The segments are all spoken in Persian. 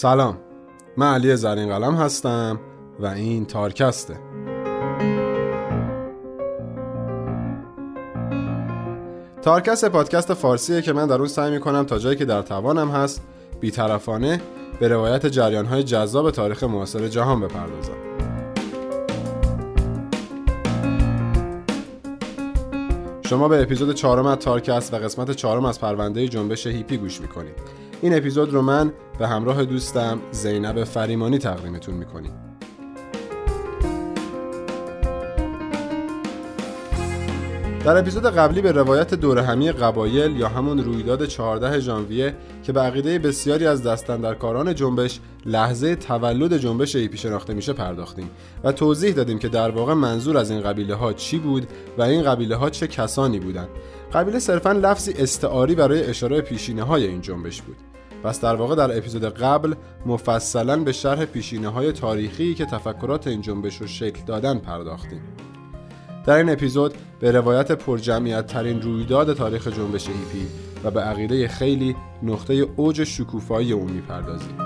سلام. من علی زرین قلم هستم و این تارکسته. تارکست پادکست فارسیه که من در اون سعی می‌کنم تا جایی که در توانم هست بیطرفانه به روایت جریانهای جذاب تاریخ معاصر جهان بپردازم. شما به اپیزود چهارم از تارکست و قسمت چهارم از پرونده جنبش هیپی گوش می‌کنید. این اپیزود رو من به همراه دوستم زینب فریمانی تقدیمتون می‌کنیم در اپیزود قبلی به روایت دوره همی قبایل یا همون رویداد 14 ژانویه که به عقیده بسیاری از دستندرکاران جنبش لحظه تولد جنبش ایپی شناخته میشه پرداختیم و توضیح دادیم که در واقع منظور از این قبیله ها چی بود و این قبیله ها چه کسانی بودند. قبیله صرفا لفظی استعاری برای اشاره پیشینه های این جنبش بود. پس در واقع در اپیزود قبل مفصلا به شرح پیشینه های تاریخی که تفکرات این جنبش رو شکل دادن پرداختیم. در این اپیزود به روایت پرجمعیت ترین رویداد تاریخ جنبش هیپی و به عقیده خیلی نقطه اوج شکوفایی اون می‌پردازیم.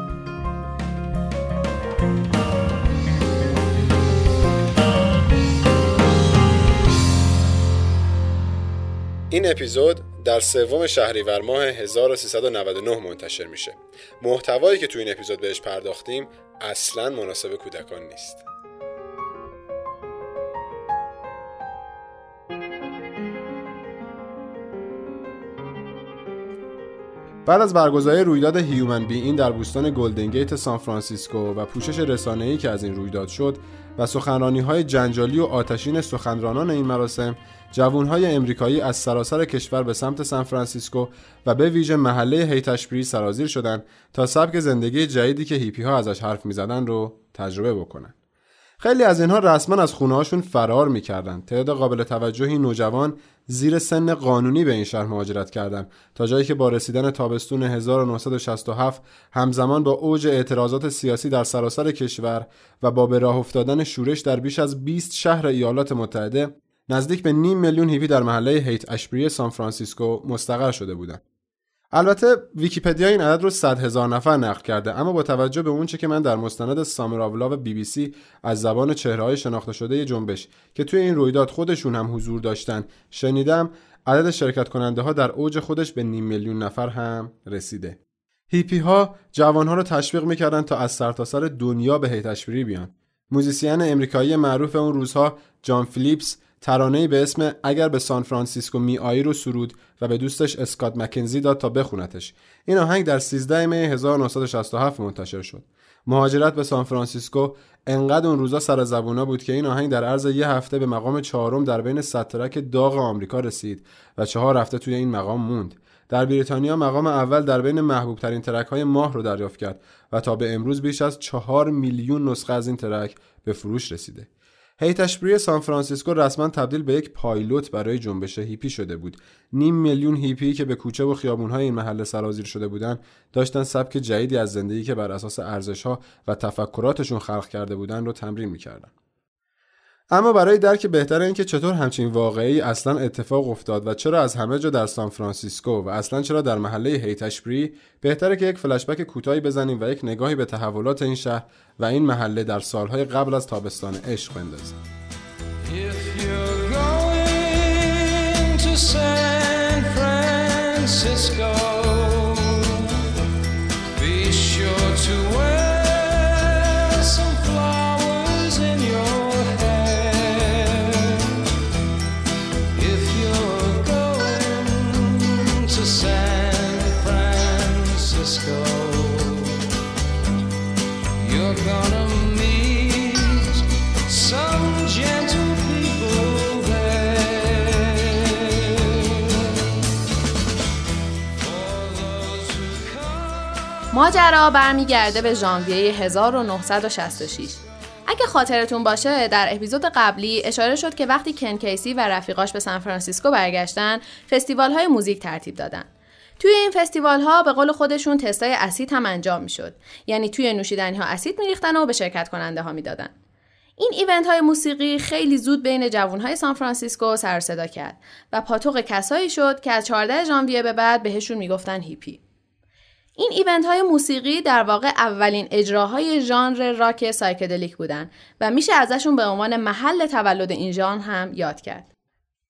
این اپیزود در سوم شهریور ماه 1399 منتشر میشه. محتوایی که تو این اپیزود بهش پرداختیم اصلا مناسب کودکان نیست. بعد از برگزاری رویداد Human Be-In در بوستان گلدن گیت سان فرانسیسکو و پوشش رسانه‌ای که از این رویداد شد و سخنرانی های جنجالی و آتشین سخنرانان این مراسم جوانهای امریکایی از سراسر کشور به سمت سان فرانسیسکو و به ویژه محله هیتشبری سرازیر شدند تا سبک زندگی جدیدی که هیپی ها ازش حرف می‌زدن رو تجربه بکنن. خیلی از اینها رسما از خونه هاشون فرار می‌کردن. تعداد قابل توجهی نوجوان زیر سن قانونی به این شهر مهاجرت کردند تا جایی که با رسیدن تابستون 1967 همزمان با اوج اعتراضات سیاسی در سراسر کشور و با به راه افتادن شورش در بیش از 20 شهر ایالات متحده نزدیک به نیم میلیون هیپی در محله هیت اشبری سان فرانسیسکو مستقر شده بودند. البته ویکیپدیا این عدد رو 100 هزار نفر نقل کرده اما با توجه به اونچه که من در مستند Summer of Love و بی بی سی از زبان چهره های شناخته شده جنبش که توی این رویداد خودشون هم حضور داشتن شنیدم عدد شرکت کننده ها در اوج خودش به نیم میلیون نفر هم رسیده هیپی ها جوان ها رو تشویق می‌کردن تا از سرتاسر سر دنیا به هیتشبری بیان musician امریکایی معروف اون روزها جان فیلیپس ترانه‌ای به اسم اگر به سان فرانسیسکو می آیی رو سرود و به دوستش اسکات مکنزی داد تا بخونتش. این آهنگ در 13 می 1967 منتشر شد. مهاجرت به سان فرانسیسکو انقدر اون روزا سر زبونا بود که این آهنگ در عرض یه هفته به مقام چهارم در بین صد track داغ آمریکا رسید و چهار هفته توی این مقام موند. در بریتانیا مقام اول در بین محبوب ترین track های ماه رو دریافت کرد و تا به امروز بیش از چهار میلیون نسخه از این track به فروش رسیده. هیتشبری سان فرانسیسکو رسما تبدیل به یک پایلوت برای جنبش هیپی شده بود. نیم میلیون هیپی که به کوچه و خیابونهای این محله سرازیر شده بودند داشتن سبک جدیدی از زندگی که بر اساس ارزشها و تفکراتشون خلق کرده بودند رو تمرین می‌کردن اما برای درک بهتر اینکه چطور همچین واقعی اصلا اتفاق افتاد و چرا از همه جا در سان فرانسیسکو و اصلا چرا در محله هیتشبری بهتره که یک فلشبک کوتاهی بزنیم و یک نگاهی به تحولات این شهر و این محله در سالهای قبل از تابستان عشق بندازیم. ماجرا برمیگرده به ژانویه 1966 اگه خاطرتون باشه در اپیزود قبلی اشاره شد که وقتی کن کیسی و رفیقاش به سان فرانسیسکو برگشتن فستیوال های موزیک ترتیب دادن. توی این فستیوال ها به قول خودشون تستای اسید هم انجام می‌شد. یعنی توی نوشیدنی ها اسید میریختن و به شرکت کننده ها می‌دادن. این event های موسیقی خیلی زود بین جوون های سان فرانسیسکو سر صدا کرد و پاتوق کسایی شد که از 14 ژانویه به بعد بهشون می‌گفتن هیپی. این event های موسیقی در واقع اولین اجراهای ژانر راک psychedelic بودن و میشه ازشون به عنوان محل تولد این ژانر هم یاد کرد.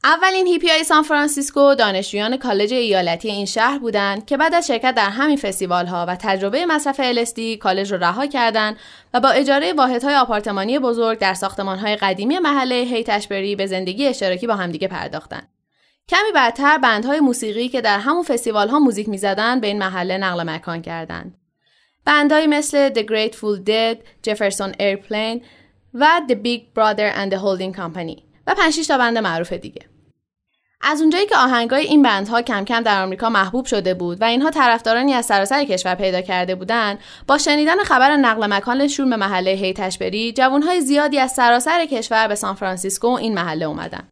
اولین هیپی های سان فرانسیسکو دانشجویان کالج ایالتی این شهر بودند که بعد از شرکت در همین فستیوال ها و تجربه مصرف LSD کالج رو رها کردند و با اجاره‌ی آپارتمانی بزرگ در ساختمان های قدیمی محله هیتشبری به زندگی اشتراکی با همدیگه پرداختند. کمی بعدتر بندهای موسیقی که در همون فستیوال ها موزیک می‌زدند به این محله نقل مکان کردند. بندهایی مثل The Grateful Dead، Jefferson Airplane و The Big Brother and the Holding Company و 5 تا بند معروف دیگه. از اونجایی که آهنگای این بندها کم کم در آمریکا محبوب شده بود و اینها طرفدارانی از سراسر کشور پیدا کرده بودند با شنیدن خبر نقل مکانشون به محله هیتشبری جوانهای زیادی از سراسر کشور به سان فرانسیسکو این محله اومدن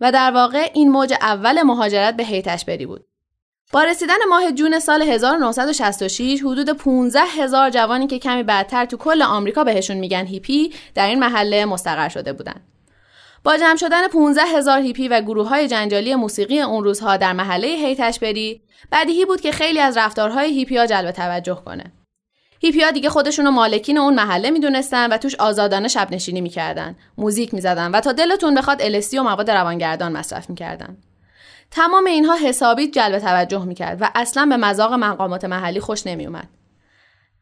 و در واقع این موج اول مهاجرت به هیت‌اشبری بود با رسیدن ماه جون سال 1966 حدود 15 هزار جوانی که کمی بعدتر تو کل آمریکا بهشون میگن هیپی در این محله مستقر شده بودند. با جمع شدن 15 هزار هیپی و گروه های جنجالی موسیقی اون روزها در محله هیت‌اشبری بدیهی بود که خیلی از رفتارهای هیپی ها جلب توجه کنه. هیپی ها دیگه خودشونو مالکین اون محله می‌دونستن و توش آزادانه شب نشینی می‌کردن، موزیک می‌زدن و تا دلتون بخواد ال‌اس‌دی و مواد روانگردان مصرف می‌کردن. تمام اینها حسابی جلب توجه می‌کرد و اصلا به مذاق مقامات محلی خوش نمیومد.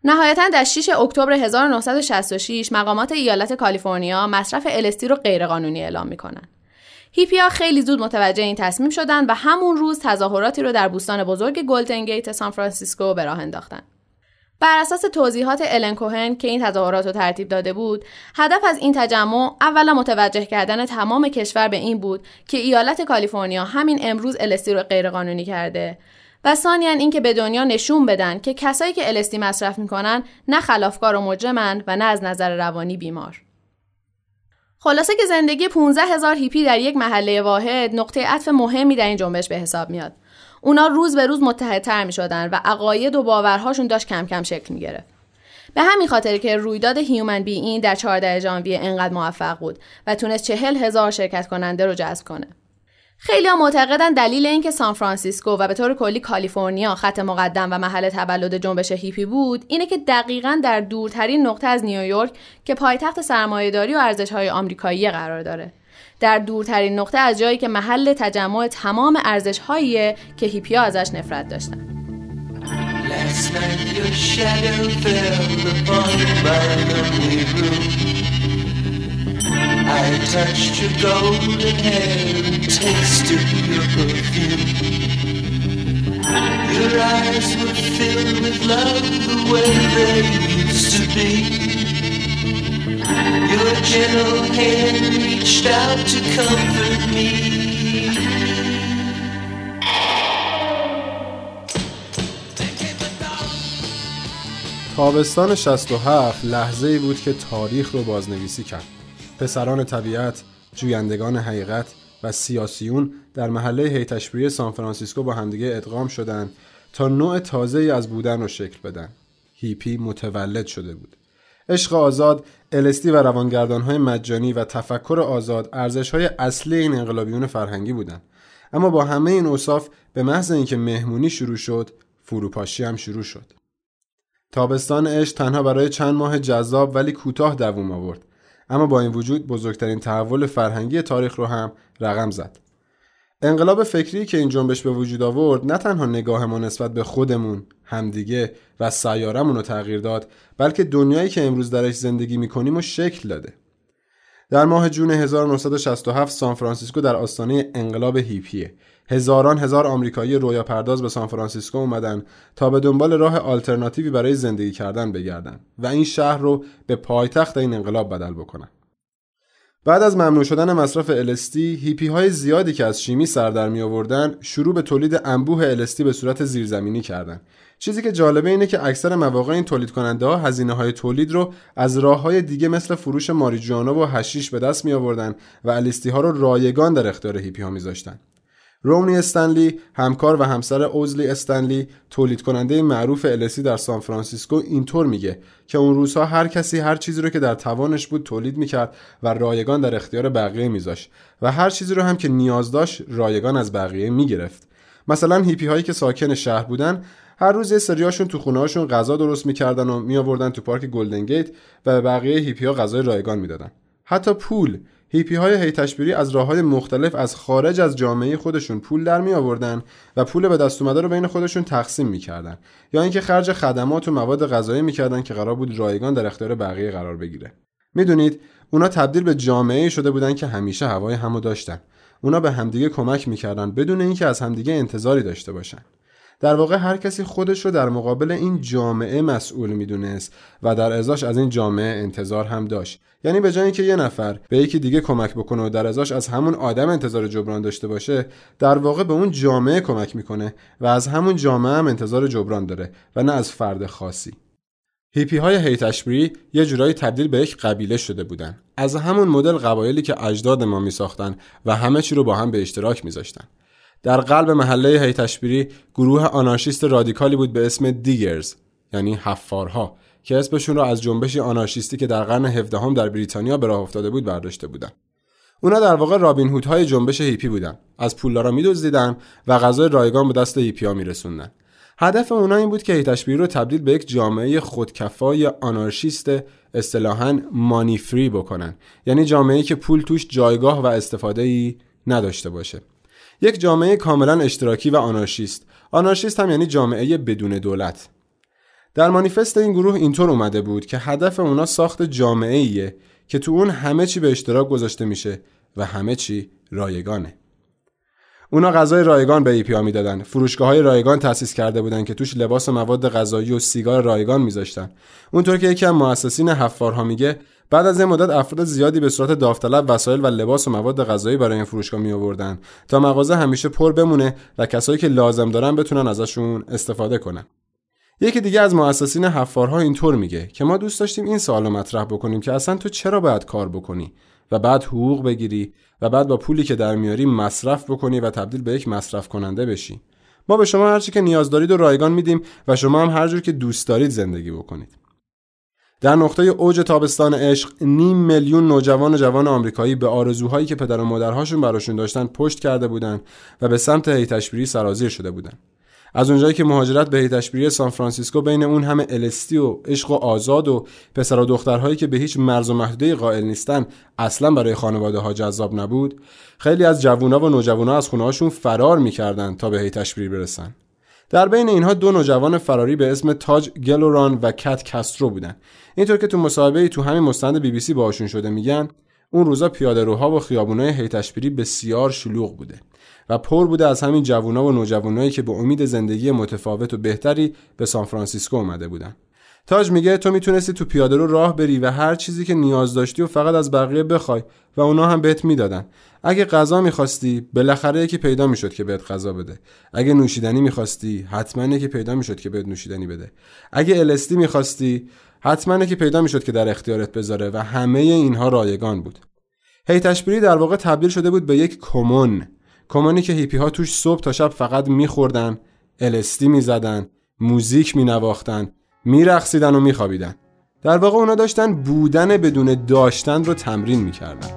نهایتا در 6 اکتبر 1966 مقامات ایالت کالیفرنیا مصرف ال‌اس‌دی رو غیرقانونی اعلام می‌کنن. هیپیا خیلی زود متوجه این تصمیم شدن و همون روز تظاهراتی رو در بوستان بزرگ گلدن گیت سان فرانسیسکو به راه انداختن. بر اساس توضیحات الن کوهن که این تظاهرات رو ترتیب داده بود، هدف از این تجمع اولا متوجه کردن تمام کشور به این بود که ایالت کالیفرنیا همین امروز ال‌اس‌دی رو غیرقانونی کرده و ثانیا اینکه به دنیا نشون بدن که کسایی که الستی مصرف می‌کنن نه خلافکار و مجرمند و نه از نظر روانی بیمار. خلاصه که زندگی 15 هزار هیپی در یک محله واحد نقطه عطف مهمی در این جنبش به حساب میاد. اونا روز به روز متحدتر می شدن و عقاید و باورهاشون داشت کم کم شکل می گرفت. به همین خاطر که رویداد هیومن بی این در 14 ژانویه انقدر موفق بود و تونست چهل هزار شرکت کننده رو جذب کنه. خیلی ها معتقدن دلیل اینکه سان فرانسیسکو و به طور کلی کالیفرنیا خط مقدم و محل تولد جنبش هیپی بود اینه که دقیقا در دورترین نقطه از نیویورک که پایتخت سرمایهداری و ارزشهای آمریکایی قرار داره در دورترین نقطه از جایی که محل تجمع تمام ارزش هایی که هیپیا ازش نفرت داشتن. Your eyes were filled with love the way they used to be. Your gentle hand reached out to comfort me. تابستان 67 لحظه ای بود که تاریخ رو بازنویسی کرد. پسران طبیعت، جویندگان حقیقت و سیاسیون در محله هیتشبری سان فرانسیسکو با همدیگه ادغام شدند تا نوع تازه ای از بودن رو شکل بدن. هیپی متولد شده بود. عشق آزاد، الستی و روانگردان های مجانی و تفکر آزاد ارزش های اصلی این انقلابیون فرهنگی بودند. اما با همه این اوصاف به محض اینکه مهمونی شروع شد، فروپاشی هم شروع شد. تابستان عشق تنها برای چند ماه جذاب ولی کوتاه دووم آورد اما با این وجود بزرگترین تحول فرهنگی تاریخ رو هم رقم زد. انقلاب فکری که این جنبش به وجود آورد نه تنها نگاه ما نسبت به خودمون، همدیگه و سیارمون رو تغییر داد بلکه دنیایی که امروز درش زندگی می‌کنیم و شکل داده. در ماه جون 1967 سان فرانسیسکو در آستانه انقلاب هیپیه هزاران هزار آمریکایی رویا پرداز به سان فرانسیسکو اومدن تا به دنبال راه آلترناتیوی برای زندگی کردن بگردن و این شهر رو به پایتخت این انقلاب بدل بکنن. بعد از ممنوع شدن مصرف ال‌اس‌دی هیپی های زیادی که از شیمی سر در می آوردن شروع به تولید انبوه ال‌اس‌دی به صورت زیرزمینی کردن. چیزی که جالبه اینه که اکثر مواقع این تولید کننده ها هزینه های تولید رو از راه های دیگه مثل فروش ماریجوانا و هشیش به دست می آوردن و ال‌اس‌دی ها رو رایگان در اختیار هیپی ها می رونی استنلی همکار و همسر اوزلی استنلی تولید کننده معروف ال‌اس‌دی در سان فرانسیسکو اینطور میگه که اون روزها هر کسی هر چیزی رو که در توانش بود تولید می‌کرد و رایگان در اختیار بقیه میذاشت و هر چیزی رو هم که نیاز داشت رایگان از بقیه می‌گرفت. مثلا هیپی هایی که ساکن شهر بودن هر روز یه سریاشون تو خونه‌هاشون غذا درست می‌کردن و میآوردن تو پارک گلدن گیت و به بقیه هیپیا غذای رایگان می‌دادن. حتی پول هیپی های هیتشبیری از راه های مختلف از خارج از جامعه خودشون پول در می آوردن و پول به دست اومده رو بین خودشون تقسیم می‌کردن. یا اینکه خرج خدمات و مواد غذایی می‌کردن که قرار بود رایگان در اختیار بقیه قرار بگیره. می‌دونید اونا تبدیل به جامعه شده بودن که همیشه هوای همو داشتن. اونا به همدیگه کمک می‌کردن بدون اینکه از همدیگه انتظاری داشته باشن. در واقع هر کسی خودش رو در مقابل این جامعه مسئول می‌دونست و در ازاش از این جامعه انتظار هم داشت. یعنی به جای اینکه یه نفر به یکی دیگه کمک بکنه و در ازاش از همون آدم انتظار جبران داشته باشه در واقع به اون جامعه کمک می‌کنه و از همون جامعه هم انتظار جبران داره و نه از فرد خاصی. هیپی های هیتشبری یه جورایی تبدیل به یک قبیله شده بودن. از همون مدل قبایلی که اجداد ما می ساختن و همه چی رو با هم به اشتراک میذاشتن. در قلب محله هیتشبری گروه آنارشیست رادیکالی بود به اسم دیگرز یعنی حفارها که اسمشون رو از جنبشی آنارشیستی که در قرن 17 هم در بریتانیا به راه افتاده بود برداشته بودن اونا در واقع رابین هود های جنبش هیپی بودن از پولدارا میدزدیدن و غذای رایگان به دست هیپی ها میرسوندن هدف اونا این بود که هیتشبیری رو تبدیل به یک جامعه خودکفای آنارشیست اصطلاحا مانی فری بکنن. یعنی جامعه که پول توش جایگاه و استفاده ای نداشته باشه. یک جامعه کاملا اشتراکی و آنارشیست. آنارشیست هم یعنی جامعه بدون دولت. در مانیفست این گروه اینطور اومده بود که هدف اونا ساخت جامعه ایه که تو اون همه چی به اشتراک گذاشته میشه و همه چی رایگانه. اونا غذای رایگان به ایپیا می‌دادن. فروشگاه های رایگان تأسیس کرده بودن که توش لباس و مواد غذایی و سیگار رایگان میذاشتن. اونطور که یکی از مؤسسین حفارها میگه بعد از این مدت افراد زیادی به صورت داوطلب وسایل و لباس و مواد غذایی برای این فروشگاه می آوردن تا مغازه همیشه پر بمونه و کسایی که لازم دارن بتونن ازشون استفاده کنن. یکی دیگه از مؤسسین حفارها اینطور میگه که ما دوست داشتیم این سوال مطرح بکنیم که اصلا تو چرا باید کار بکنی و بعد حقوق بگیری و بعد با پولی که در میاری مصرف بکنی و تبدیل به یک مصرف کننده بشی. ما به شما هرچی که نیاز دارید و رایگان میدیم و شما هم هر جور که دوست دارید زندگی بکنید. در نقطه اوج تابستان عشق نیم میلیون نوجوان و جوان آمریکایی به آرزوهایی که پدر و مادرهاشون براشون داشتن پشت کرده بودند و به سمت هیتشبیری سرازیر شده بودند از اونجایی که مهاجرت به تشبیری سان فرانسیسکو بین اون همه الستی و عشق و آزاد و پسر و دخترهایی که به هیچ مرز و محدوده قائل نیستن اصلا برای خانواده ها جذاب نبود خیلی از جوونا و نوجوانا از خونه هاشون فرار می‌کردن تا به هیت‌اشبری برسن. در بین اینها دو نوجوان فراری به اسم تاج گلوران و کت کسترو بودن. اینطور که تو مصاحبه تو همین مستند بی بی سی باشون شده میگن اون روزا پیاده روها و خیابونای هیت‌اشبری بسیار شلوغ بوده. و پر بوده از همین جوونا و نوجوانایی که به امید زندگی متفاوت و بهتری به سان فرانسیسکو اومده بودن. تاج میگه تو می‌تونستی تو پیاده رو راه بری و هر چیزی که نیاز داشتی و فقط از بقیه بخوای و اونا هم بهت می‌دادن. اگه غذا می‌خواستی بالاخره یکی پیدا می‌شد که بهت غذا بده. اگه نوشیدنی می‌خواستی حتما یکی پیدا می‌شد که بهت نوشیدنی بده. اگه الستی می‌خواستی حتما که پیدا می‌شد که در اختیارت بذاره و همه اینها رایگان بود. هی تشبیری در واقع تبدیل شده بود به یک کمون. کمونی که هیپی ها توش صبح تا شب فقط میخوردن الستی می‌زدن موزیک مینواختن میرقصیدن و میخوابیدن. در واقع اونا داشتن بودن بدون داشتن رو تمرین می‌کردن.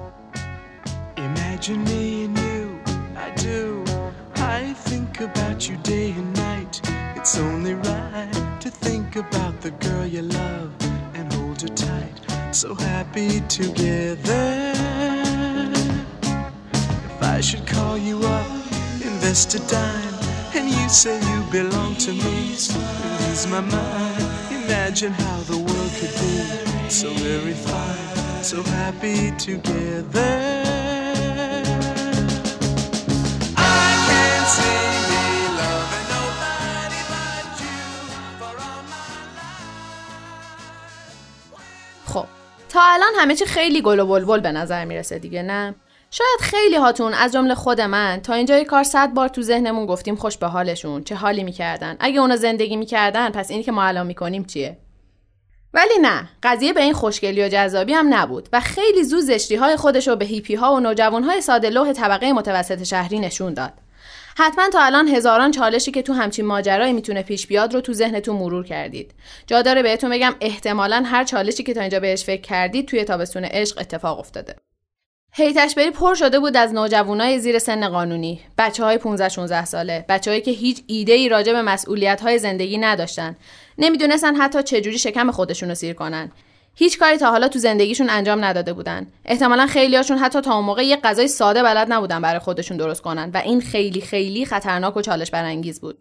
So happy together. Invest a dime, and you say you belong to me, lose my mind. Imagine how the world could be so very fine, so happy together. I can't see. تا الان همه چی خیلی گل و بلبل به نظر می‌رسه دیگه نه شاید خیلی هاتون از جمله خود من تا اینجای کار صد بار تو ذهنمون گفتیم خوش به حالشون چه حالی می‌کردن. اگه اونا زندگی می‌کردن پس اینی که ما الان می‌کنیم چیه؟ ولی نه قضیه به این خوشگلی و جذابی هم نبود و خیلی زود زشتی های خودش رو به هیپی ها و نوجوان های ساده لوح طبقه متوسط شهری نشون داد. حتما تا الان هزاران چالشی که تو همچین ماجرایی می‌تونه پیش بیاد رو تو ذهنتون مرور کردید. جا داره بهتون بگم احتمالا هر چالشی که تا اینجا بهش فکر کردید توی تابستون عشق اتفاق افتاده. هیتشبری پر شده بود از نوجوانای زیر سن قانونی، بچه های 15 16 ساله، بچههایی که هیچ ایده ای راجع به مسئولیت های زندگی نداشتن. نمی‌دونستن حتی چجوری شکم خودشون رو سیر کنن. هیچ کاری تا حالا تو زندگیشون انجام نداده بودن. احتمالا خیلیاشون حتی تا اون موقع یه غذای ساده بلد نبودن برای خودشون درست کنن و این خیلی خیلی خطرناک و چالش برانگیز بود.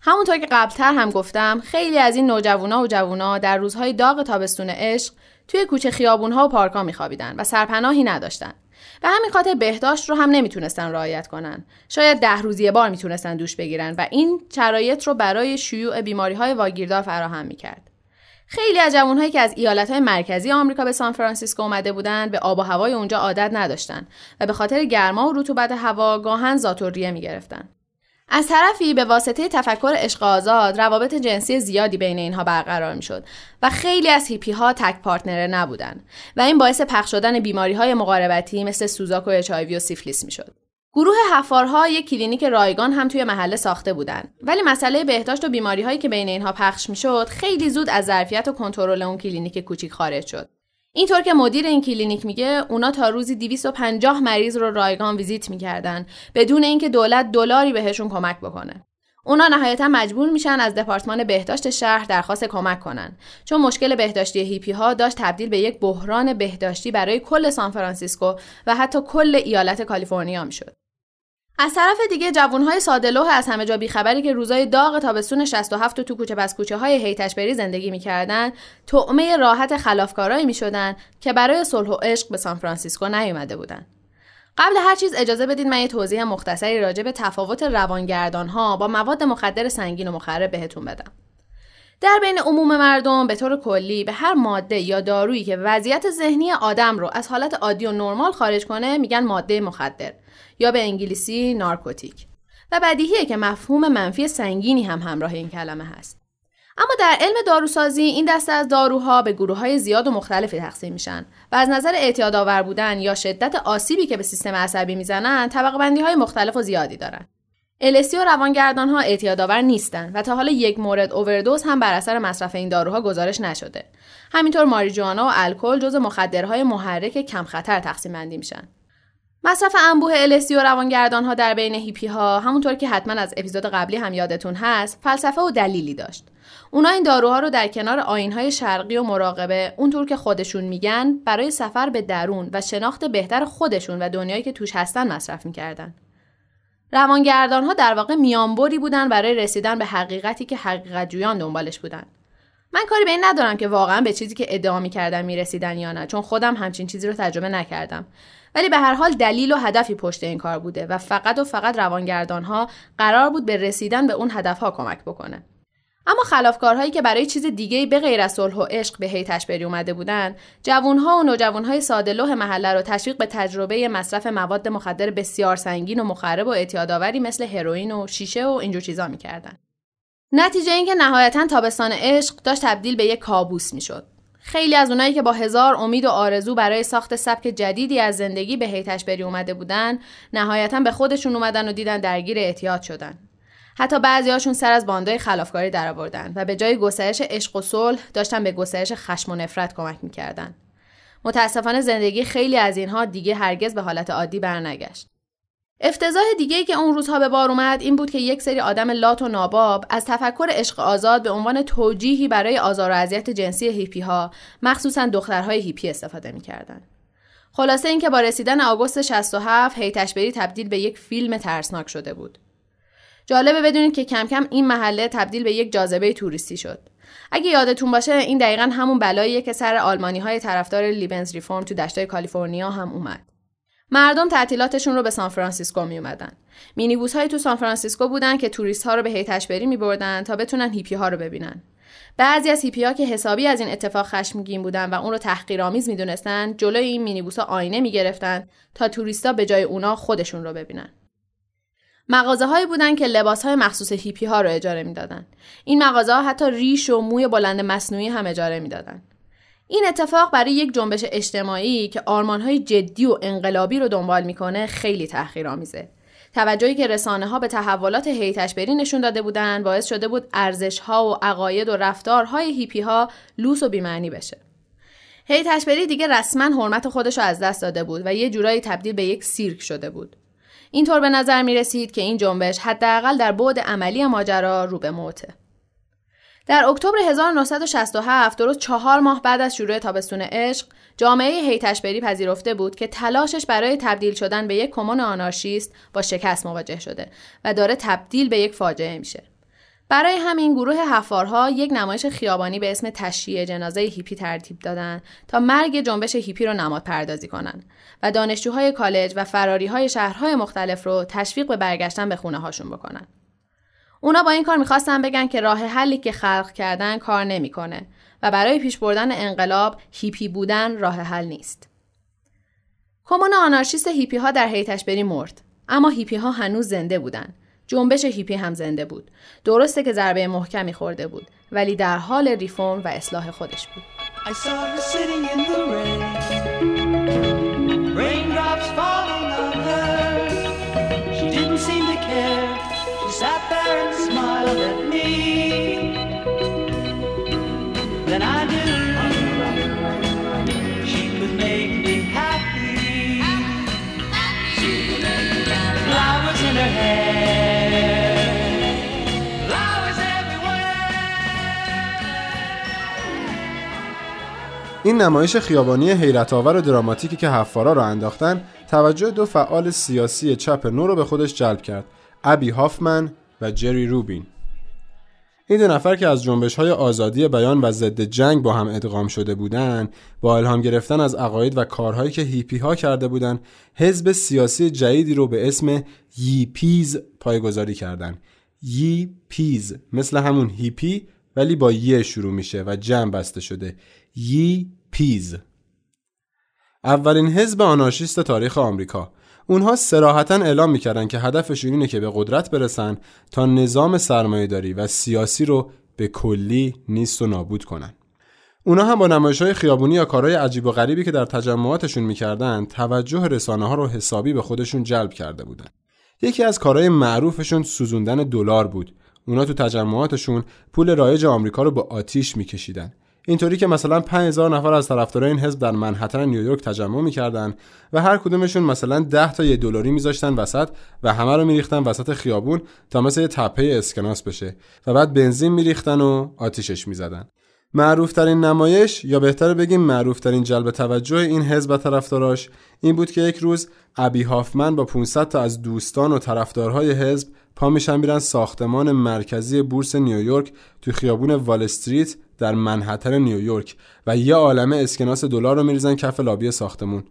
همونطور که قبلتر هم گفتم خیلی از این نوجوانا و جوونا در روزهای داغ تابستون عشق توی کوچه خیابونها و پارکا میخوابیدن و سرپناهی نداشتن. و همین خاطر بهداشت رو هم نمی‌تونستن رعایت کنن. شاید ده روزی یه بار می‌تونستن دوش بگیرن و این شرایط رو برای شیوع بیماری های واگیردار فراهم می‌کرد. خیلی از جوانهایی که از ایالتهای مرکزی آمریکا به سان فرانسیسکو اومده بودند به آب و هوای اونجا عادت نداشتن و به خاطر گرما و رطوبت هوا گاهن ذاتوریه می‌گرفتن. از طرفی به واسطه تفکر عشق آزاد روابط جنسی زیادی بین اینها برقرار می‌شد و خیلی از هیپی ها تک partner ه نبودن و این باعث پخش شدن بیماری های مقاربتی مثل سوزاک و اچ و سیفلیس می‌شد. گروه حفارها یک کلینیک رایگان هم توی محله ساخته بودن ولی مسئله بهداشت و بیماری هایی که بین اینها پخش می‌شد خیلی زود از ظرفیت و کنترل اون کلینیک کوچیک خارج شد اینطور که مدیر این کلینیک میگه اونا تا روزی 250 مریض رو رایگان ویزیت می‌کردن بدون اینکه دولت دلاری بهشون کمک بکنه. اونا نهایتا مجبور میشن از دپارتمان بهداشت شهر درخواست کمک کنن چون مشکل بهداشتی هیپی ها داشت تبدیل به یک بحران بهداشتی برای کل سان فرانسیسکو و حتی کل ایالت کالیفرنیا می‌شد. از طرف دیگه جوانهای ساده‌لوح از همه جا بیخبری که روزای داغ تابستون 67 و تو کوچه پس کوچه های هیت‌اشبری زندگی می‌کردن طعمه راحت خلافکارایی می‌شدن که برای صلح و عشق به سان فرانسیسکو نیومده بودن. قبل هر چیز اجازه بدید من یه توضیح مختصری راجع به تفاوت روانگردان ها با مواد مخدر سنگین و مخرب بهتون بدم. در بین عموم مردم به طور کلی به هر ماده یا دارویی که وضعیت ذهنی آدم رو از حالت عادی و نرمال خارج کنه میگن ماده مخدر. یا به انگلیسی نارکوتیک و بدیهیه که مفهوم منفی سنگینی هم همراه این کلمه هست اما در علم داروسازی این دسته از داروها به گروه های زیاد و مختلفی تقسیم میشن و از نظر اعتیادآور بودن یا شدت آسیبی که به سیستم عصبی می‌زنن طبقه بندی های مختلف و زیادی دارن السی و روانگردان ها اعتیادآور نیستن و تا حالا یک مورد اووردوز هم بر اثر مصرف این داروها گزارش نشده. همینطور ماریجوانا و الکل جز مخدرهای محرک کم خطر تقسیم بندی میشن. مصرف انبوه السی و روانگردان ها در بین هیپی ها همونطور که حتما از اپیزود قبلی هم یادتون هست فلسفه و دلیلی داشت. اونا این داروها رو در کنار های شرقی و مراقبه اونطور که خودشون میگن برای سفر به درون و شناخت بهتر خودشون و دنیایی که توش هستن مصرف می‌کردن. روانگردان ها در واقع میانبری بودن برای رسیدن به حقیقتی که حقیقت جویان دنبالش بودن. من کاری به این ندارم که واقعا به چیزی که ادعا می‌کردن می‌رسیدن یا نه چون خودم همچین چیزی رو تجربه نکردم ولی به هر حال دلیل و هدفی پشت این کار بوده و فقط و فقط روانگردان ها قرار بود به رسیدن به اون هدف ها کمک بکنه. اما خلافکارهایی که برای چیز دیگه به غیر از صلح و عشق به هیتش بری اومده بودن جوانها و نوجوانهای ساده محله رو تشویق به تجربه مصرف مواد مخدر بسیار سنگین و مخرب و اعتیادآوری مثل هروئین و شیشه و اینجور چیزا می‌کردن. نتیجه اینکه نهایتا تابستان عشق داشت تبدیل به یک کابوس می‌شد. خیلی از اونایی که با هزار امید و آرزو برای ساخت سبک جدیدی از زندگی به هیتش بری اومده بودن نهایتا به خودشون اومدن و دیدن درگیر اعتیاد شدن. حتی بعضیاشون سر از باندای خلافکاری درآوردن و به جای گسترش عشق و صلح داشتن به گسترش خشم و نفرت کمک می‌کردن. متاسفانه زندگی خیلی از اینها دیگه هرگز به حالت عادی برنگشت. افتضاح دیگه ای که اون روزها به بار اومد این بود که یک سری آدم لات و ناباب از تفکر عشق آزاد به عنوان توجیهی برای آزار و اذیت جنسی هیپی ها مخصوصا دخترهای هیپی استفاده می‌کردن. خلاصه اینکه با رسیدن آگوست 67 هیت‌اشبری تبدیل به یک فیلم ترسناک شده بود. جالبه بدونید که کم کم این محله تبدیل به یک جاذبه توریستی شد. اگه یادتون باشه این دقیقا همون بلاییه که سر آلمانی های طرفدار Lebensreform تو دشتای کالیفرنیا هم اومد. مردم تعطیلاتشون رو به سان فرانسیسکو می اومدن. های تو سان فرانسیسکو بودن که توریست ها رو به هیت‌اشبری می بردن تا بتونن هیپی ها رو ببینن. بعضی از هیپی ها که حسابی از این اتفاق خشمگین بودن و اون رو تحقیرآمیز می‌دونستن جلوی این مینیبوس ها آینه می‌گرفتن تا توریستا به جای اونا خودشون رو ببینن. مغازه هایی بودن که لباس های مخصوص هیپی ها رو اجاره می‌دادن. این مغازه ها حتی ریش و موی بلند مصنوعی هم اجاره می‌دادن. این اتفاق برای یک جنبش اجتماعی که آرمانهای جدی و انقلابی رو دنبال می‌کنه خیلی تحقیرآمیزه. توجهی که رسانه ها به تحولات هیتشبری نشون داده بودن باعث شده بود ارزش ها و عقاید و رفتارهای هیپی ها لوس و بیمعنی بشه. هی تشبری دیگه رسما حرمت خودش رو از دست داده بود و یه جورایی تبدیل به یک سیرک شده بود. اینطور به نظر می رسید که این جنبش حداقل در بعد عملی ماجرا رو به موته. در اکتبر 1967 درست چهار ماه بعد از شروع تابستون عشق جامعه هیتشبری پذیرفته بود که تلاشش برای تبدیل شدن به یک کمون آنارشیست با شکست مواجه شده و داره تبدیل به یک فاجعه میشه. برای همین گروه حفارها یک نمایش خیابانی به اسم تشییع جنازه هیپی ترتیب دادن تا مرگ جنبش هیپی رو نماد پردازی کنن و دانشجوهای کالج و فراری های شهرهای مختلف رو تشویق به برگشتن به خونه هاشون بکنن. اونا با این کار می‌خواستن بگن که راه حلی که خلق کردن کار نمی‌کنه و برای پیش بردن انقلاب هیپی بودن راه حل نیست. کمون آنارشیست هیپی ها در هیت‌اشبری مرد اما هیپی ها هنوز زنده بودن. جنبش هیپی هم زنده بود. درسته که ضربه محکمی خورده بود ولی در حال ریفرم و اصلاح خودش بود. این نمایش خیابانی حیرت آور و دراماتیکی که حفارا را انداختن توجه دو فعال سیاسی چپ نو رو به خودش جلب کرد. ابی هافمن و جری روبین. این دو نفر که از جنبش های آزادی بیان و ضد جنگ با هم ادغام شده بودند با الهام گرفتن از عقاید و کارهایی که هیپی ها کرده بودند حزب سیاسی جدیدی رو به اسم یی پیز پایگذاری کردند یی پیز مثل همون هیپی ولی با یه شروع میشه و جمع بسته شده. یی پیز. اولین حزب آنارشیست تاریخ آمریکا. اونها سراحتا اعلام می‌کردن که هدفشون اینه که به قدرت برسن تا نظام سرمایهداری و سیاسی رو به کلی نیست و نابود کنن. اونا هم با نمایش های خیابونی یا کارهای عجیب و غریبی که در تجمعاتشون می‌کردن توجه رسانه ها رو حسابی به خودشون جلب کرده بودن. یکی از کارهای معروفشون سوزوندن دلار بود. اونا تو تجمعاتشون پول رایج آمریکا رو با آتیش میکشیدن. اینطوری که مثلا 5000 نفر از طرفدارای این حزب در منحتن نیویورک تجمع می‌کردن و هر کدومشون مثلا 10 تا یه دلاری میذاشتن وسط و همه رو میریختن وسط خیابون تا مثل یه تپه اسکناس بشه و بعد بنزین میریختن و آتیشش می‌زدن. معروف ترین نمایش یا بهتر بگیم معروف ترین جلب توجه این حزب و طرفداراش این بود که یک روز ابی هافمن با 500 تا از دوستان و طرفدارهای حزب پا میشن میرن ساختمان مرکزی بورس نیویورک تو خیابون وال استریت در منهتن نیویورک و یه عالمه اسکناس دلار رو میریزن کف لابی ساختمون.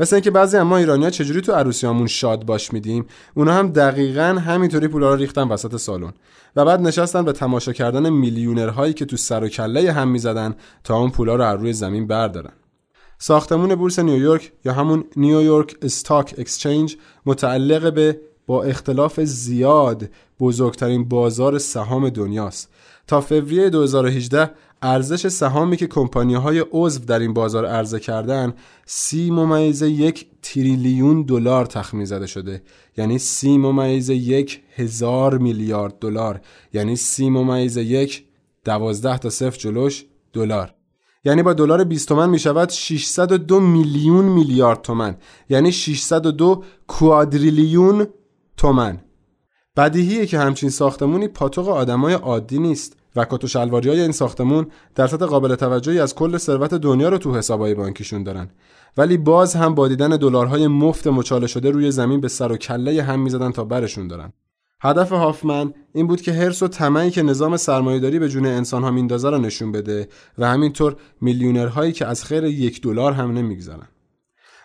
مثل اینکه بعضی از ما ایرانیا چجوری تو عروسیامون شاد باش میدیم اونا هم دقیقا همینطوری پولا رو ریختن وسط سالن. و بعد نشستن به تماشا کردن میلیونرهایی که تو سر و کله هم می‌زدن تا اون پولا رو از روی زمین بردارن. ساختمون بورس نیویورک یا همون New York Stock Exchange متعلق به با اختلاف زیاد بزرگترین بازار سهام دنیاست. تا فوریه 2018 ارزش سهامی که کمپانی های عضو در این بازار عرضه کردن سی ممیز یک تریلیون دلار تخمین زده شده. یعنی سی ممیز یک هزار میلیارد دلار. یعنی سی ممیز یک دوازده تا صفر جلوش دلار. یعنی با دلار 20 تومن می شود 602 میلیون میلیارد تومن. یعنی 602 کوادریلیون تومن. بدیهیه که همچین ساختمونی پاتوق آدمای عادی نیست. و کت و شلواری های این ساختمون درصد قابل توجهی از کل ثروت دنیا رو تو حسابای بانکیشون دارن. ولی باز هم با دیدن دلارهای مفت مچاله شده روی زمین به سر و کله هم می‌زدن تا برشون دارن. هدف هافمن این بود که هرس و طمعی که نظام سرمایهداری به جون انسانها میندازه رو نشون بده و همینطور میلیونرهایی که از خیر یک دلار هم نمیگذرن.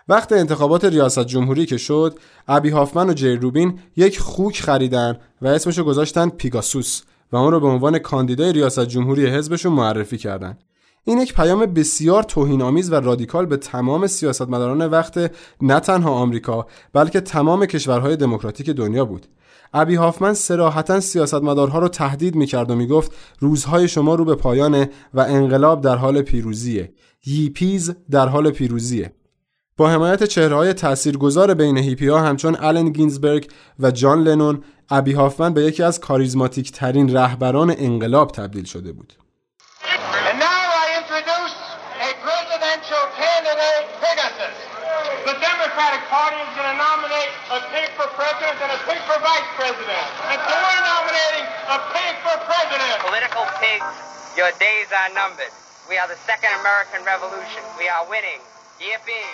وقت انتخابات ریاست جمهوری که شد ابی هافمن و جی روبین یک خوک خریدن و اسمشو گذاشتن پیگاسوس. و اون رو به عنوان کاندیدای ریاست جمهوری حزبشون معرفی کردن. این یک پیام بسیار توهینآمیز و رادیکال به تمام سیاستمداران وقت نه تنها آمریکا بلکه تمام کشورهای دموکراتیک دنیا بود. ابی هافمن سراحتا سیاستمدارها رو تهدید می‌کرد و می‌گفت روزهای شما رو به پایانه و انقلاب در حال پیروزیه. ییپیز در حال پیروزیه. با حمایت چهرههای تاثیرگذار بین هیپی ها همچون آلن گینزبرگ و جان لنون ابی هافمن به یکی از کاریزماتیک ترین رهبران انقلاب تبدیل شده بود. The Democratic Party is going to nominate a pig for president and a pig for vice president. And so we're nominating a pig for president. Political pigs, your days are numbered. We are the second American Revolution. We are winning. Yippee!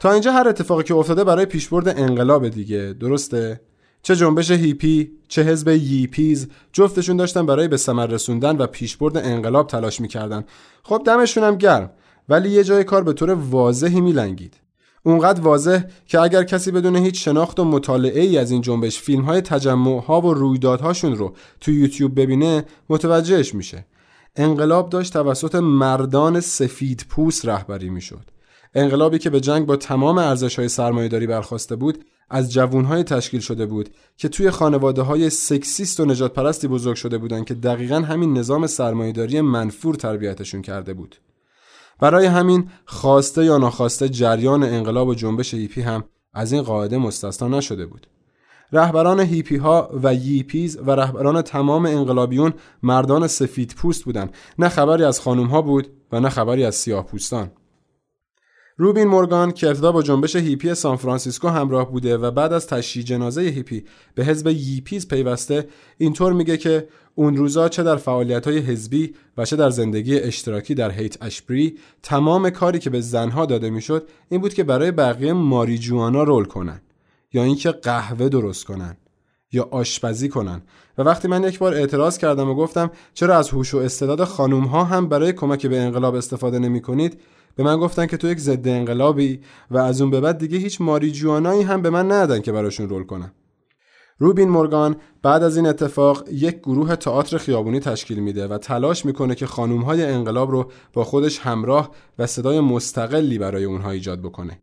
تا اینجا هر اتفاقی که افتاده برای پیشبرد انقلاب دیگه درسته چه جنبش هیپی چه حزب ییپیز جفتشون داشتن برای به ثمر رسوندن و پیشبرد انقلاب تلاش می‌کردن. خب دمشون هم گرم ولی یه جای کار به طور واضحی میلنگید. اونقدر واضح که اگر کسی بدون هیچ شناخت و مطالعه ای از این جنبش فیلم های تجمع ها و رویدادهاشون رو تو یوتیوب ببینه متوجهش میشه. انقلاب داشت توسط مردان سفید پوست رهبری می‌شد. انقلابی که به جنگ با تمام ارزش های سرمایهداری برخواسته بود از جوانهای تشکیل شده بود که توی خانواده های سکسیست و نجات پرستی بزرگ شده بودند که دقیقا همین نظام سرمایهداری منفور تربیتشون کرده بود. برای همین خواسته یا ناخواسته جریان انقلاب و جنبش هیپی هم از این قاعده مستثنا نشده بود. رهبران هیپی ها و ییپیز و رهبران تمام انقلابیون مردان سفید پوست بودند. نه خبری از خانوم ها بود و نه خبری از سیاه پوستان. روبین مورگان که ابتدا با جنبش هیپی سان فرانسیسکو همراه بوده و بعد از تشییع جنازه هیپی به حزب ییپیز پیوسته اینطور میگه که اون روزا چه در فعالیت های حزبی و چه در زندگی اشتراکی در هیت اشبری تمام کاری که به زنها داده می‌شد این بود که برای بقیه ماریجوانا roll کنن یا اینکه قهوه درست کنن یا آشپزی کنن. و وقتی من یک بار اعتراض کردم و گفتم چرا از هوش و استعداد خانوم ها هم برای کمک به انقلاب استفاده نمی کنید به من گفتن که تو یک ضد انقلابی و از اون به بعد دیگه هیچ ماریجوانایی هم به من ندادن که براشون رول کنم روبین مورگان بعد از این اتفاق یک گروه تئاتر خیابونی تشکیل میده و تلاش می‌کنه که خانوم های انقلاب رو با خودش همراه و صدای مستقلی برای اونها ایجاد بکنه.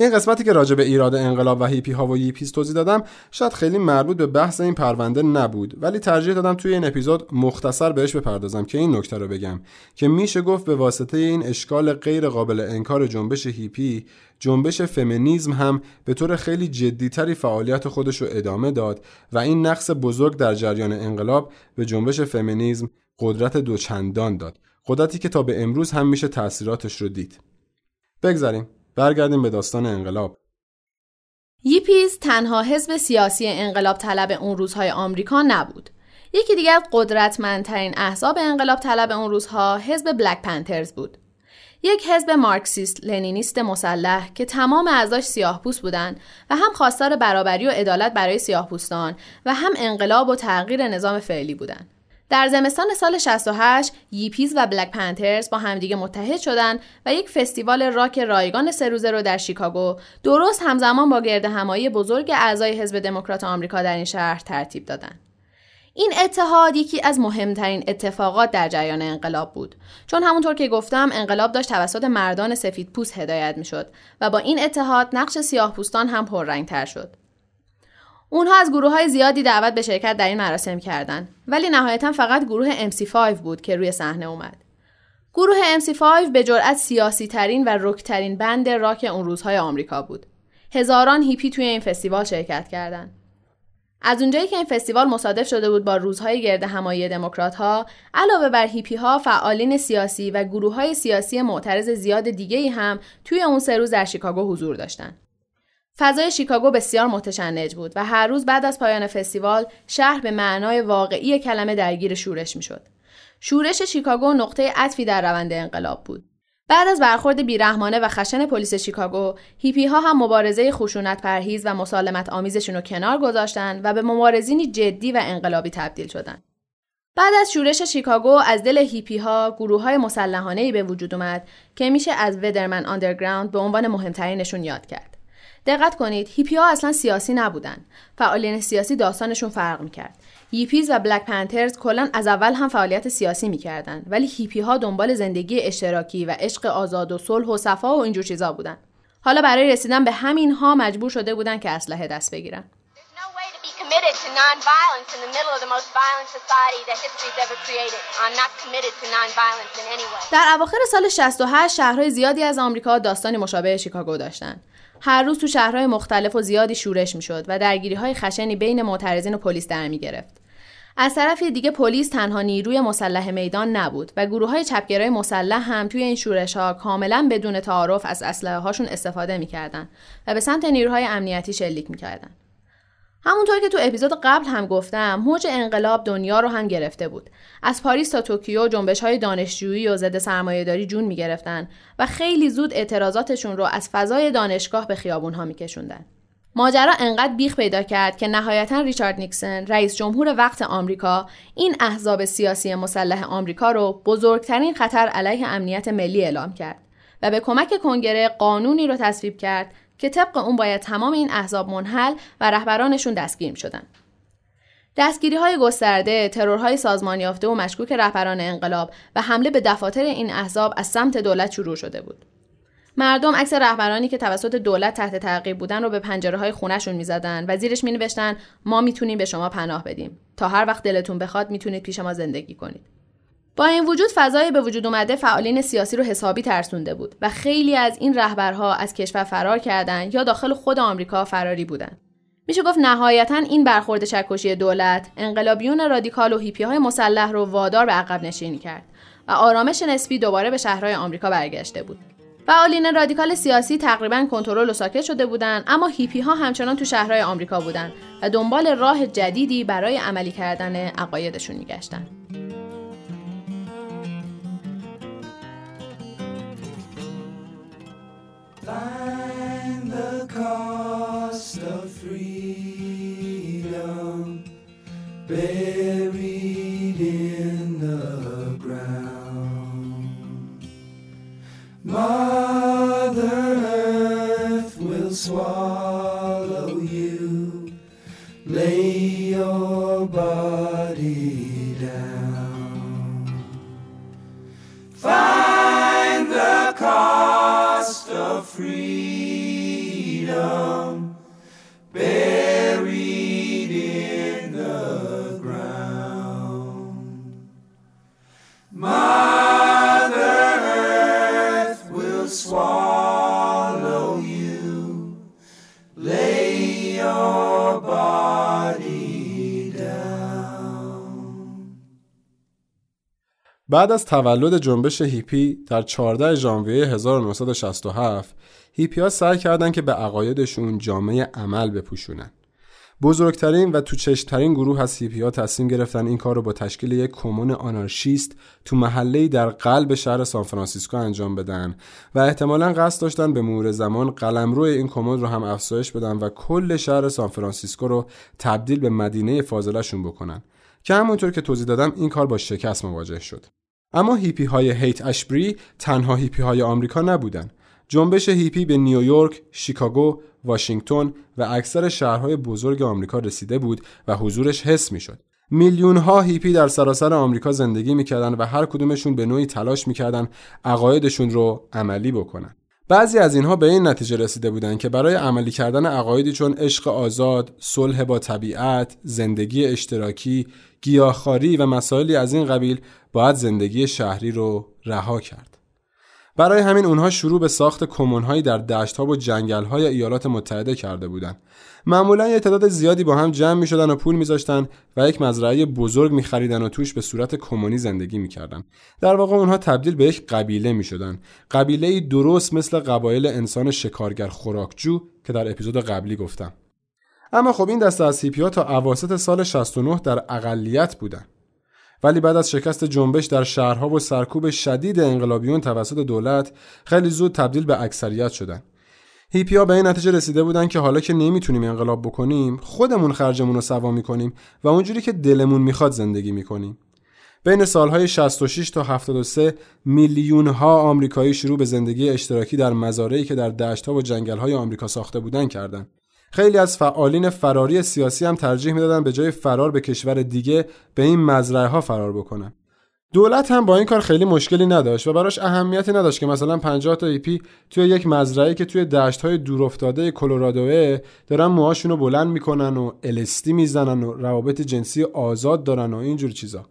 این قسمتی که راجع به ایراد انقلاب و هیپی ها و ییپیز توضیح دادم شاید خیلی مربوط به بحث این پرونده نبود. ولی ترجیح دادم توی این اپیزود مختصر بهش بپردازم که این نکته رو بگم. که میشه گفت به واسطه این اشکال غیر قابل انکار جنبش هیپی جنبش فمینیزم هم به طور خیلی جدیتری فعالیت خودش رو ادامه داد و این نقص بزرگ در جریان انقلاب به جنبش فمینیزم قدرت دوچندان داد. قدرتی که تا به امروز هم میشه تاثیراتش رو دید. بگذاریم. برگردیم به داستان انقلاب ییپیز تنها حزب سیاسی انقلاب طلب اون روزهای آمریکا نبود. یکی دیگر قدرتمندترین احزاب انقلاب طلب اون روزها حزب بلک پنترز بود. یک حزب مارکسیست لنینیست مسلح که تمام اعضاش سیاه پوست بودند و هم خواستار برابری و عدالت برای سیاه پوستان و هم انقلاب و تغییر نظام فعلی بودند. در زمستان سال 68 ییپیز و بلک پنترز با همدیگه متحد شدند و یک فستیوال راک رایگان سه روزه رو در شیکاگو. درست همزمان با گرد همایی بزرگ اعضای حزب دموکرات آمریکا در این شهر ترتیب دادند. این اتحاد یکی از مهمترین اتفاقات در جریان انقلاب بود. چون همونطور که گفتم انقلاب داشت توسط مردان سفید پوست هدایت می شد و با این اتحاد نقش سیاه پوستان هم پررنگتر شد. اونها از گروه های زیادی دعوت به شرکت در این مراسم کردند ولی نهایتا فقط گروه MC5 بود که روی صحنه اومد. گروه MC5 به جرأت سیاسی ترین و رکترین بند راک اون روزهای آمریکا بود. هزاران هیپی توی این فستیوال شرکت کردند. از اونجایی که این فستیوال مصادف شده بود با روزهای گرد همایی دموکرات ها علاوه بر هیپی ها فعالین سیاسی و گروه های سیاسی معترض زیاد دیگه هم توی اون سه روز در شیکاگو حضور داشتند. فضای شیکاگو بسیار متشنج بود و هر روز بعد از پایان فستیوال شهر به معنای واقعی کلمه درگیر شورش می‌شد. شورش شیکاگو نقطه عطفی در روند انقلاب بود. بعد از برخورد بیرحمانه و خشن پلیس شیکاگو، هیپی ها هم مبارزه خشونت پرهیز و مسالمت آمیزشون رو کنار گذاشتن و به مبارزینی جدی و انقلابی تبدیل شدند. بعد از شورش شیکاگو از دل هیپی ها گروه های مسلحانه به وجود اومد که میشه از Weatherman Underground به عنوان مهمترینشون یاد کرد. دقت کنید هیپی ها اصلا سیاسی نبودن. فعالین سیاسی داستانشون فرق می‌کرد. ییپیز و بلک پنترز کلا از اول هم فعالیت سیاسی می‌کردن ولی هیپی ها دنبال زندگی اشتراکی و عشق آزاد و صلح و صفا و اینجور چیزا بودن. حالا برای رسیدن به همین ها مجبور شده بودن که اسلحه دست بگیرن. در اواخر سال 68 شهرهای زیادی از آمریکا داستانی مشابه شیکاگو داشتند. هر روز تو شهرهای مختلف و زیادی شورش می‌شد و درگیری های خشنی بین معترضین و پلیس در می گرفت. از طرف دیگه پلیس تنها نیروی مسلح میدان نبود و گروه های چپگرای مسلح هم توی این شورش ها کاملا بدون تعارف از اسلحه هاشون استفاده می‌کردن و به سمت نیروهای امنیتی شلیک می‌کردن. همونطور که تو اپیزود قبل هم گفتم موج انقلاب دنیا رو هم گرفته بود. از پاریس تا توکیو جنبش های دانشجویی و ضد سرمایهداری جون می‌گرفتن و خیلی زود اعتراضاتشون رو از فضای دانشگاه به خیابون ها میکشوندن. ماجرا انقدر بیخ پیدا کرد که نهایتا ریچارد نیکسون رئیس جمهور وقت آمریکا این احزاب سیاسی مسلح آمریکا رو بزرگترین خطر علیه امنیت ملی اعلام کرد و به کمک کنگره قانونی رو تصویب کرد که طبق اون باید تمام این احزاب منحل و رهبرانشون دستگیر شدن. دستگیری های گسترده، ترورهای سازمان یافته و مشکوک رهبران انقلاب و حمله به دفاتر این احزاب از سمت دولت شروع شده بود. مردم عکس رهبرانی که توسط دولت تحت تعقیب بودن رو به پنجره های خونشون می‌زدن و زیرش می نوشتن ما می‌تونیم به شما پناه بدیم تا هر وقت دلتون بخواد می‌تونید پیش ما زندگی کنید. با این وجود فضای به وجود اومده فعالین سیاسی رو حسابی ترسونده بود و خیلی از این رهبرها از کشور فرار کردند یا داخل خود آمریکا فراری بودند. میشه گفت نهایتا این برخورد چکشی دولت انقلابیون رادیکال و هیپی های مسلح رو وادار به عقب نشینی کرد و آرامش نسبی دوباره به شهرهای آمریکا برگشته بود. فعالین رادیکال سیاسی تقریبا کنترل و ساکت شده بودند اما هیپی ها همچنان تو شهرهای آمریکا بودند و دنبال راه جدیدی برای عملی کردن عقایدشون میگشتند. Find the cost of freedom. Buried بعد از تولد جنبش هیپی در 14 ژانویه 1967 هیپی ها سعی کردند که به عقایدشون جامه عمل بپوشونن. بزرگترین و تو چشمترین گروه از هیپی ها تصمیم گرفتن این کار رو با تشکیل یک کمون آنارشیست تو محله‌ای در قلب شهر سانفرانسیسکو انجام بدن و احتمالا قصد داشتن به مرور زمان قلمرو این کمون رو هم افزایش بدن و کل شهر سانفرانسیسکو رو تبدیل به مدینه فاضلشون بکنن که همونطور که توضیح دادم این کار با شکست مواجه شد. اما هیپی های هیت اشبری تنها هیپی های آمریکا نبودن. جنبش هیپی به نیویورک، شیکاگو، واشنگتن و اکثر شهرهای بزرگ آمریکا رسیده بود و حضورش حس می‌شد. میلیون ها هیپی در سراسر آمریکا زندگی می‌کردن و هر کدومشون به نوعی تلاش می‌کردن عقایدشون رو عملی بکنن. بعضی از اینها به این نتیجه رسیده بودند که برای عملی کردن عقایدی چون عشق آزاد، صلح با طبیعت، زندگی اشتراکی، گیاهخواری و مسائلی از این قبیل باید زندگی شهری رو رها کرد. برای همین اونها شروع به ساخت کمونهایی در دشتها و جنگلهای ایالات متحده کرده بودند. معمولا یه تعداد زیادی با هم جمع می شدن و پول میذاشتن و یک مزرعه بزرگ می خریدن و توش به صورت کمونی زندگی می‌کردن. در واقع اونها تبدیل به یک قبیله می شدن. قبیله درست مثل قبایل انسان شکارگر خوراکجو که در اپیزود قبلی گفتم. اما خب این دسته از هیپی تا اواسط سال 69 در اقلیت بودن. ولی بعد از شکست جنبش در شهرها و سرکوب شدید انقلابیون توسط دولت خیلی زود تبدیل به اکثریت شدن. هیپیا به این نتیجه رسیده بودن که حالا که نمی‌تونیم انقلاب بکنیم خودمون خرجمون رو سوا می‌کنیم و اونجوری که دلمون می‌خواد زندگی می‌کنیم بین سالهای 66 تا 73 میلیون ها آمریکایی شروع به زندگی اشتراکی در مزارعی که در دشت‌ها و جنگل‌های آمریکا ساخته بودن کردند. خیلی از فعالین فراری سیاسی هم ترجیح می‌دادن به جای فرار به کشور دیگه به این مزرعه ها فرار بکنن. دولت هم با این کار خیلی مشکلی نداشت و براش اهمیتی نداشت که مثلا 50 تا ایپی توی یک مزرعه که توی دشت های دورافتاده کلرادوه دارن موهاشون رو بلند می‌کنن و الستی می‌زنن و روابط جنسی آزاد دارن و اینجور چیزا.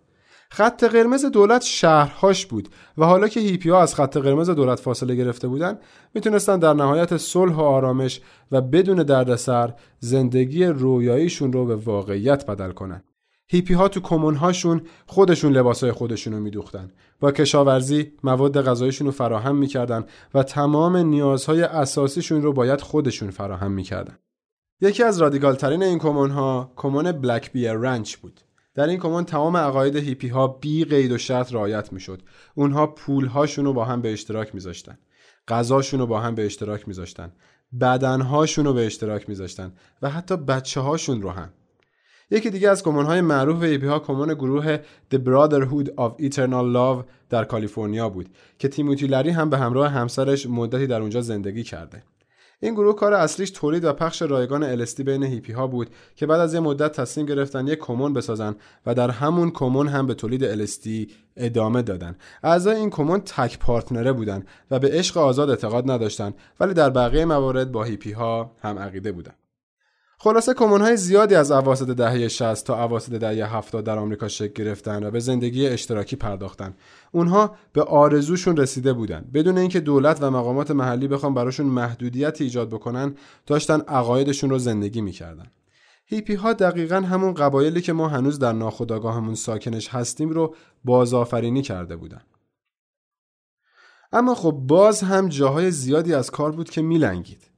خط قرمز دولت شهرهاش بود و حالا که هیپی ها از خط قرمز دولت فاصله گرفته بودن می‌تونستن در نهایت صلح و آرامش و بدون دردسر زندگی رویاییشون رو به واقعیت بدل کنن هیپی ها تو کمون هاشون خودشون لباسای خودشون رو میدوختن. با کشاورزی مواد غذایشون رو فراهم می‌کردن و تمام نیازهای اساسیشون رو باید خودشون فراهم می‌کردن. یکی از رادیکال ترین این کمون ها کمون Black Bear Ranch بود. در این کمون تمام عقاید هیپی ها بی قید و شرط رعایت می‌شد. اونها پول هاشون رو با هم به اشتراک میذاشتن. غذاشون رو با هم به اشتراک میذاشتن. بدنهاشون رو به اشتراک میذاشتن. و حتی بچه هاشون رو هم. یکی دیگه از کمون های معروف هیپی ها کمون گروه The Brotherhood of Eternal Love در کالیفرنیا بود که تیموتی لری هم به همراه همسرش مدتی در اونجا زندگی کرده. این گروه کار اصلیش تولید و پخش رایگان ال اس دی بین هیپی ها بود که بعد از یه مدت تصمیم گرفتن یک کمون بسازن و در همون کمون هم به تولید الستی ادامه دادن. اعضای این کمون تک پارتنره بودن و به عشق آزاد اعتقاد نداشتند ولی در بقیه موارد با هیپی ها هم عقیده بودن. خلاصه کمون های زیادی از اواسط دهه 60 تا اواسط دهه 70 در آمریکا شکل گرفتن و به زندگی اشتراکی پرداختن. اونها به آرزوشون رسیده بودن. بدون اینکه دولت و مقامات محلی بخوان براشون محدودیت ایجاد بکنن، داشتن عقایدشون رو زندگی می‌کردن. هیپی ها دقیقا همون قبایلی که ما هنوز در ناخودآگاهمون ساکنش هستیم رو بازآفرینی کرده بودن. اما خب باز هم جاهای زیادی از کار بود که میلنگید.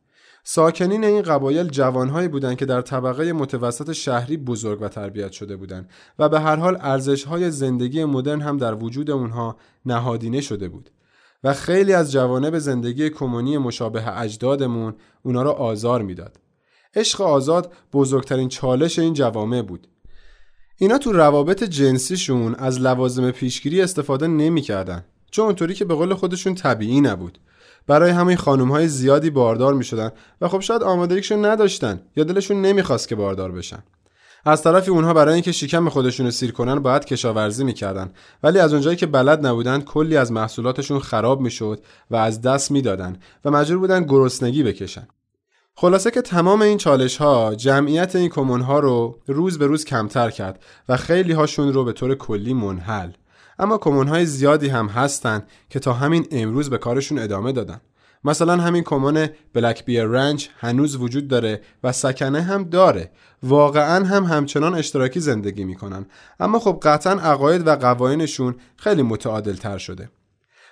ساکنین این قبایل جوانهایی بودند که در طبقه متوسط شهری بزرگ و تربیت شده بودند و به هر حال ارزشهای زندگی مدرن هم در وجود اونها نهادینه شده بود و خیلی از جوانه به زندگی کمونی مشابه اجدادمون اونا را آزار می‌داد. عشق آزاد بزرگترین چالش این جوامع بود. اینا تو روابط جنسیشون از لوازم پیشگیری استفاده نمی‌کردن چون اونطوری که به قول خودشون طبیعی نبود. برای همین خانم های زیادی باردار می شدن و خب شاید آمادگیشون نداشتن یا دلشون نمی‌خواست که باردار بشن. از طرفی اونها برای اینکه شکم خودشون رو سیر کنن باید کشاورزی می‌کردن ولی از اونجایی که بلد نبودن کلی از محصولاتشون خراب می‌شد و از دست می‌دادن و مجبور بودن گرسنگی بکشن. خلاصه که تمام این چالش ها جمعیت این کمون ها رو روز به روز کمتر کرد و خیلی هاشون رو به طور کلی منحل. اما کمون های زیادی هم هستن که تا همین امروز به کارشون ادامه دادن. مثلا همین کمون بلک بیر رنچ هنوز وجود داره و سکنه هم داره. واقعا هم همچنان اشتراکی زندگی می‌کنن. اما خب قطعا عقاید و قوانینشون خیلی متعادل تر شده.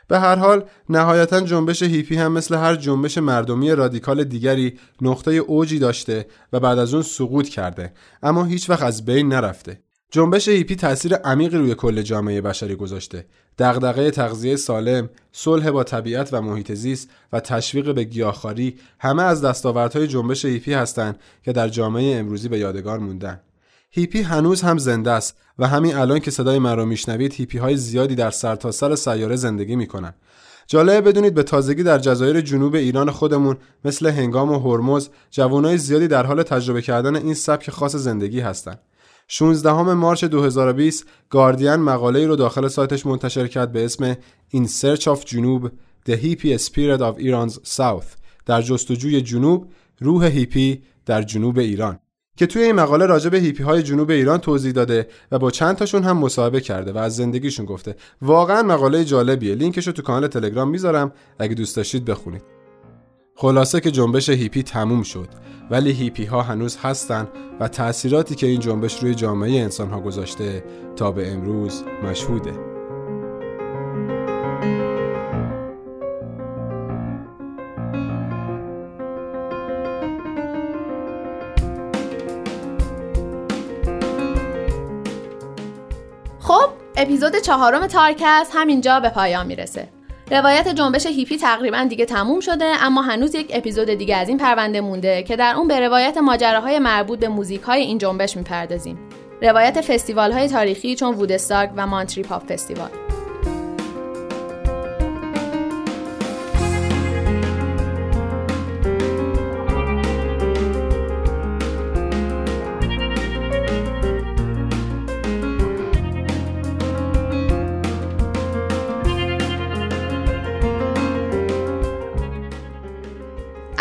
به هر حال نهایتا جنبش هیپی هم مثل هر جنبش مردمی رادیکال دیگری نقطه اوجی داشته و بعد از اون سقوط کرده. اما هیچ وقت از بین نرفته. جنبش هیپی تاثیر عمیقی روی کل جامعه بشری گذاشته. دغدغه تغذیه سالم، صلح با طبیعت و محیط زیست و تشویق به گیاهخواری همه از دستاوردهای جنبش هیپی هستند که در جامعه امروزی به یادگار موندن. هیپی هنوز هم زنده است و همین الان که صدای من رو میشنوید هیپی های زیادی در سرتاسر سر سیاره زندگی می‌کنن. جالبه بدونید به تازگی در جزایر جنوب ایران خودمون مثل هنگام و هرمز جوانای زیادی در حال تجربه کردن این سبک خاص زندگی هستند. 16 مارچ 2020 گاردین مقاله ای رو داخل سایتش منتشر کرد به اسم In Search of جنوب The Hippie Spirit of Iran's South. در جستجوی جنوب روح هیپی در جنوب ایران. که توی این مقاله راجع به هیپی های جنوب ایران توضیح داده و با چند تاشون هم مصاحبه کرده و از زندگیشون گفته. واقعا مقاله جالبیه. لینکش رو تو کانال تلگرام می‌ذارم. اگه دوست داشتید بخونید. خلاصه که جنبش هیپی تموم شد ولی هیپی ها هنوز هستن و تأثیراتی که این جنبش روی جامعه انسان ها گذاشته تا به امروز مشهوده. خب اپیزود چهارم تارکست همینجا به پایان می‌رسه. روایت جنبش هیپی تقریبا دیگه تموم شده اما هنوز یک اپیزود دیگه از این پرونده مونده که در اون به روایت ماجراهای مربوط به موزیک های این جنبش می‌پردازیم. روایت فستیوال های تاریخی چون وودستاک و Monterey Pop Festival.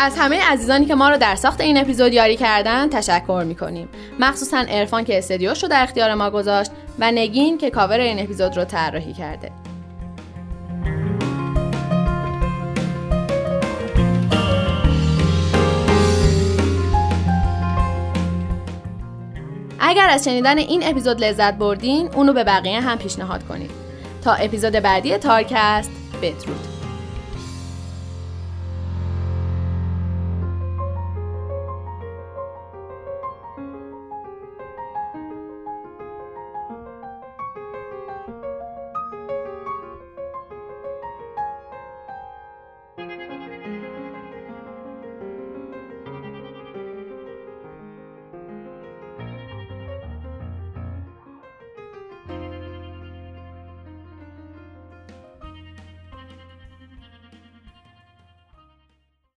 از همه عزیزانی که ما رو در ساخت این اپیزود یاری کردن تشکر می‌کنیم. مخصوصا ارفان که استدیوش رو در اختیار ما گذاشت و نگین که کاور این اپیزود رو طراحی کرده. اگر از شنیدن این اپیزود لذت بردین اونو به بقیه هم پیشنهاد کنید. تا اپیزود بعدی تارکست بدرود.